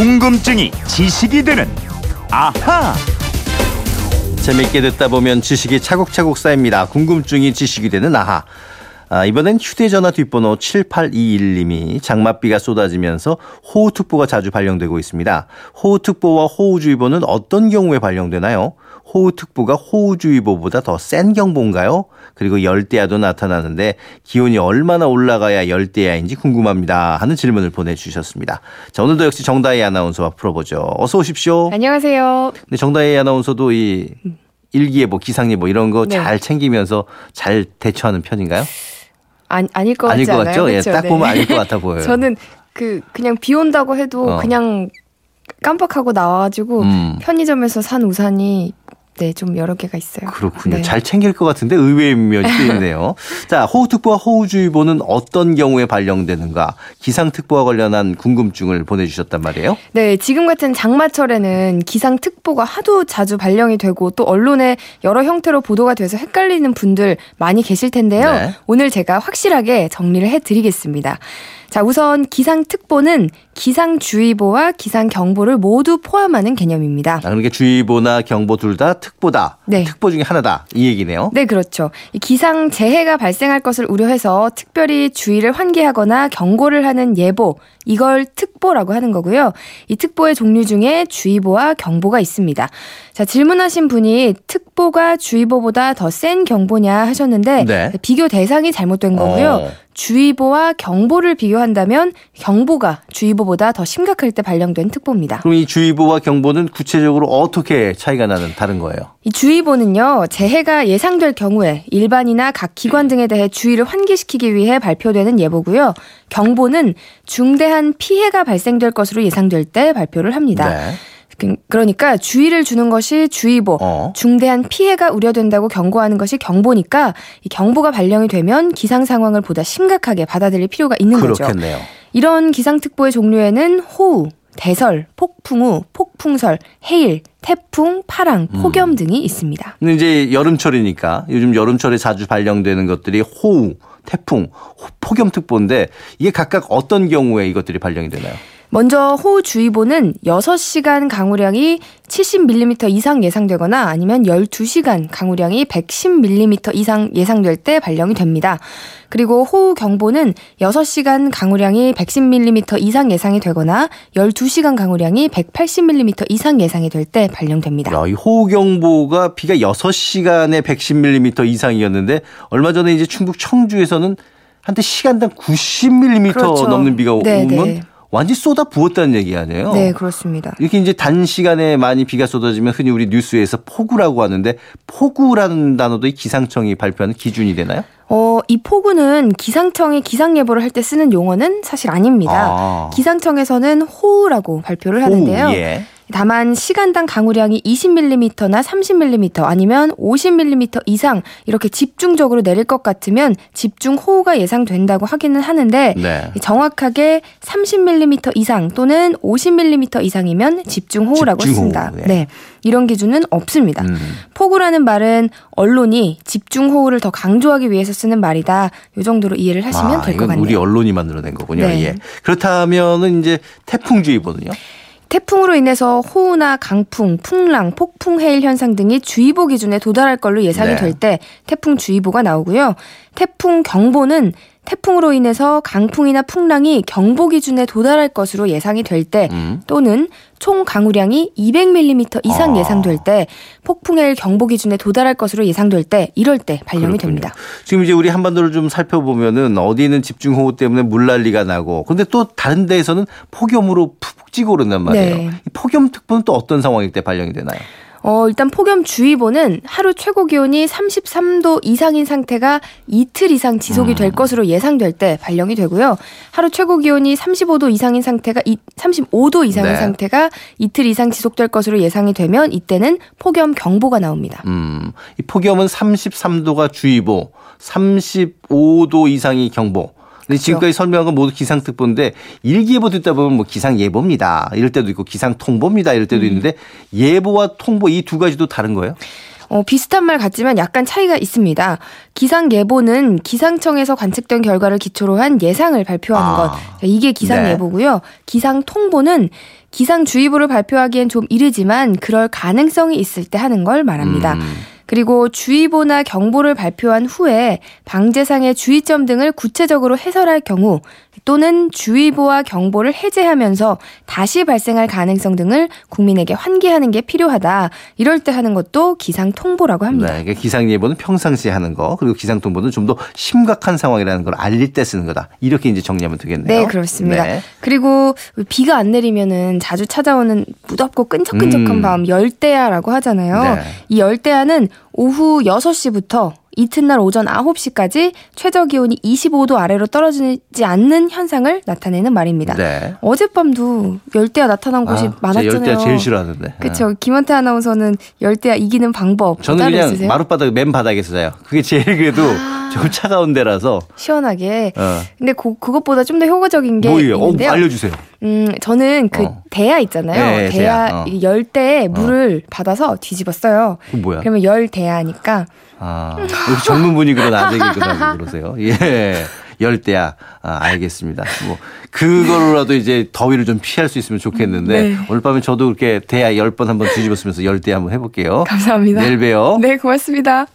궁금증이 지식이 되는 아하. 재밌게 듣다 보면 지식이 차곡차곡 쌓입니다. 궁금증이 지식이 되는 아하. 아, 이번엔 휴대전화 뒷번호 7821님이 장맛비가 쏟아지면서 호우특보가 자주 발령되고 있습니다. 호우특보와 호우주의보는 어떤 경우에 발령되나요? 호우특보가 호우주의보보다 더 센 경보인가요? 그리고 열대야도 나타나는데 기온이 얼마나 올라가야 열대야인지 궁금합니다. 하는 질문을 보내주셨습니다. 자, 오늘도 역시 정다희 아나운서와 풀어보죠. 어서 오십시오. 안녕하세요. 근데 정다희 아나운서도 이 일기예보, 기상예보 이런 거 네. 잘 챙기면서 잘 대처하는 편인가요? 아, 아닐 것 아닐 같지 것 않아요? 같죠? 예? 딱 네. 보면 아닐 것 같아 보여요. 저는 그 그냥 비 온다고 해도 어. 그냥 깜빡하고 나와가지고 음. 편의점에서 산 우산이 네 좀 여러 개가 있어요. 그렇군요. 네. 잘 챙길 것 같은데 의외의 면이 또 있네요. 자, 호우특보와 호우주의보는 어떤 경우에 발령되는가? 기상특보와 관련한 궁금증을 보내주셨단 말이에요. 네, 지금 같은 장마철에는 기상특보가 하도 자주 발령이 되고 또 언론에 여러 형태로 보도가 돼서 헷갈리는 분들 많이 계실 텐데요. 네. 오늘 제가 확실하게 정리를 해드리겠습니다. 자, 우선 기상특보는 기상주의보와 기상경보를 모두 포함하는 개념입니다. 아, 그러니까 주의보나 경보 둘 다 특보다. 네. 특보 중에 하나다. 이 얘기네요. 네, 그렇죠. 이 기상 재해가 발생할 것을 우려해서 특별히 주의를 환기하거나 경고를 하는 예보, 이걸 특보라고 하는 거고요. 이 특보의 종류 중에 주의보와 경보가 있습니다. 자, 질문하신 분이 특보 가 주의보보다 더 센 경보냐 하셨는데 네. 비교 대상이 잘못된 거고요. 어. 주의보와 경보를 비교한다면 경보가 주의보보다 더 심각할 때 발령된 특보입니다. 그럼 이 주의보와 경보는 구체적으로 어떻게 차이가 나는 다른 거예요? 이 주의보는요, 재해가 예상될 경우에 일반이나 각 기관 등에 대해 주의를 환기시키기 위해 발표되는 예보고요. 경보는 중대한 피해가 발생될 것으로 예상될 때 발표를 합니다. 네. 그- 그러니까 주의를 주는 것이 주의보, 어. 중대한 피해가 우려된다고 경고하는 것이 경보니까 이 경보가 발령이 되면 기상 상황을 보다 심각하게 받아들일 필요가 있는 거죠. 그렇겠네요. 이런 기상특보의 종류에는 호우, 대설, 폭풍우, 폭풍설, 해일, 태풍, 파랑, 음. 폭염 등이 있습니다. 근데 이제 여름철이니까 요즘 여름철에 자주 발령되는 것들이 호우, 태풍, 호- 폭염특보인데 이게 각각 어떤 경우에 이것들이 발령이 되나요? 먼저 호우주의보는 6시간 강우량이 70mm 이상 예상되거나 아니면 12시간 강우량이 110mm 이상 예상될 때 발령이 됩니다. 그리고 호우경보는 6시간 강우량이 110mm 이상 예상이 되거나 12시간 강우량이 180mm 이상 예상이 될 때 발령됩니다. 야, 이 호우경보가 비가 6시간에 110mm 이상이었는데 얼마 전에 이제 충북 청주에서는 한때 시간당 90mm 그렇죠. 넘는 비가 오- 네, 오면 네. 완전히 쏟아 부었다는 얘기 아니에요? 네, 그렇습니다. 이렇게 이제 단시간에 많이 비가 쏟아지면 흔히 우리 뉴스에서 폭우라고 하는데 폭우라는 단어도 이 기상청이 발표하는 기준이 되나요? 어, 이 폭우는 기상청이 기상 예보를 할 때 쓰는 용어는 사실 아닙니다. 아. 기상청에서는 호우라고 발표를 하는데요. 호우, 예. 다만 시간당 강우량이 20mm나 30mm 아니면 50mm 이상 이렇게 집중적으로 내릴 것 같으면 집중 호우가 예상된다고 하기는 하는데 네. 정확하게 30mm 이상 또는 50mm 이상이면 집중 호우라고 집중호우, 했습니다. 네. 네. 이런 기준은 없습니다. 음. 폭우라는 말은 언론이 집중 호우를 더 강조하기 위해서 쓰는 말이다. 이 정도로 이해를 하시면 아, 될것 이건 같네요. 우리 언론이 만들어낸 거군요. 네. 예. 그렇다면은 이제 태풍주의보는요? 태풍으로 인해서 호우나 강풍, 풍랑, 폭풍 해일 현상 등이 주의보 기준에 도달할 걸로 예상이 네. 될때 태풍 주의보가 나오고요. 태풍 경보는 태풍으로 인해서 강풍이나 풍랑이 경보 기준에 도달할 것으로 예상이 될때 음. 또는 총 강우량이 200mm 이상 아. 예상될 때 폭풍 해일 경보 기준에 도달할 것으로 예상될 때 이럴 때 발령이 그렇군요. 됩니다. 지금 이제 우리 한반도를 좀 살펴보면은 어디는 집중호우 때문에 물난리가 나고 근데 또 다른 데에서는 폭염으로 푹 찌고 그런단 말이에요. 네. 이 폭염특보는 또 어떤 상황일 때 발령이 되나요? 어, 일단 폭염주의보는 하루 최고 기온이 33도 이상인 상태가 이틀 이상 지속이 음. 될 것으로 예상될 때 발령이 되고요. 하루 최고 기온이 35도 이상인 상태가 이, 35도 이상인 네. 상태가 이틀 이상 지속될 것으로 예상이 되면 이때는 폭염 경보가 나옵니다. 음, 이 폭염은 33도가 주의보, 35도 이상이 경보. 근데 그렇죠. 지금까지 설명한 건 모두 기상특보인데 일기예보 듣다 보면 뭐 기상예보입니다. 이럴 때도 있고 기상통보입니다. 이럴 음. 때도 있는데 예보와 통보 이 두 가지도 다른 거예요? 어, 비슷한 말 같지만 약간 차이가 있습니다. 기상 예보는 기상청에서 관측된 결과를 기초로 한 예상을 발표하는 아. 것. 이게 기상 네. 예보고요. 기상 통보는 기상주의보를 발표하기엔 좀 이르지만 그럴 가능성이 있을 때 하는 걸 말합니다. 음. 그리고 주의보나 경보를 발표한 후에 방재상의 주의점 등을 구체적으로 해설할 경우 또는 주의보와 경보를 해제하면서 다시 발생할 가능성 등을 국민에게 환기하는 게 필요하다. 이럴 때 하는 것도 기상 통보라고 합니다. 네, 기상 예보는 평상시에 하는 거, 그리고 기상 통보는 좀 더 심각한 상황이라는 걸 알릴 때 쓰는 거다. 이렇게 이제 정리하면 되겠네요. 네, 그렇습니다. 네. 그리고 비가 안 내리면은 자주 찾아오는 무덥고 끈적끈적한 음. 밤 열대야라고 하잖아요. 네. 이 열대야는 오후 6시부터 이튿날 오전 9시까지 최저 기온이 25도 아래로 떨어지지 않는 현상을 나타내는 말입니다. 네. 어젯밤도 열대야 나타난 곳이 아, 많았잖아요. 열대야 제일 싫어하는데. 그렇죠. 김원태 아나운서는 열대야 이기는 방법 저는 그냥 있으세요? 마룻바닥 맨 바닥에서 자요. 그게 제일 그래도 좀 차가운 데라서. 시원하게. 어. 근데 그, 그것보다 좀 더 효과적인 게 뭐예요? 어, 있는데요. 알려주세요. 음, 저는 그 어. 대야 있잖아요. 네, 대야, 대야. 어. 이 열대에 물을 받아서 뒤집었어요. 그 뭐야? 그러면 열 대야니까 아, 역시 전문분이 그런 아재개그라고 그러세요. 예. 열대야. 아, 알겠습니다. 뭐, 그거로라도 이제 더위를 좀 피할 수 있으면 좋겠는데, 네. 오늘 밤에 저도 그렇게 대야 열 번 한번 뒤집었으면서 열대야 한번 해볼게요. 감사합니다. 내일 봬요. 네, 고맙습니다.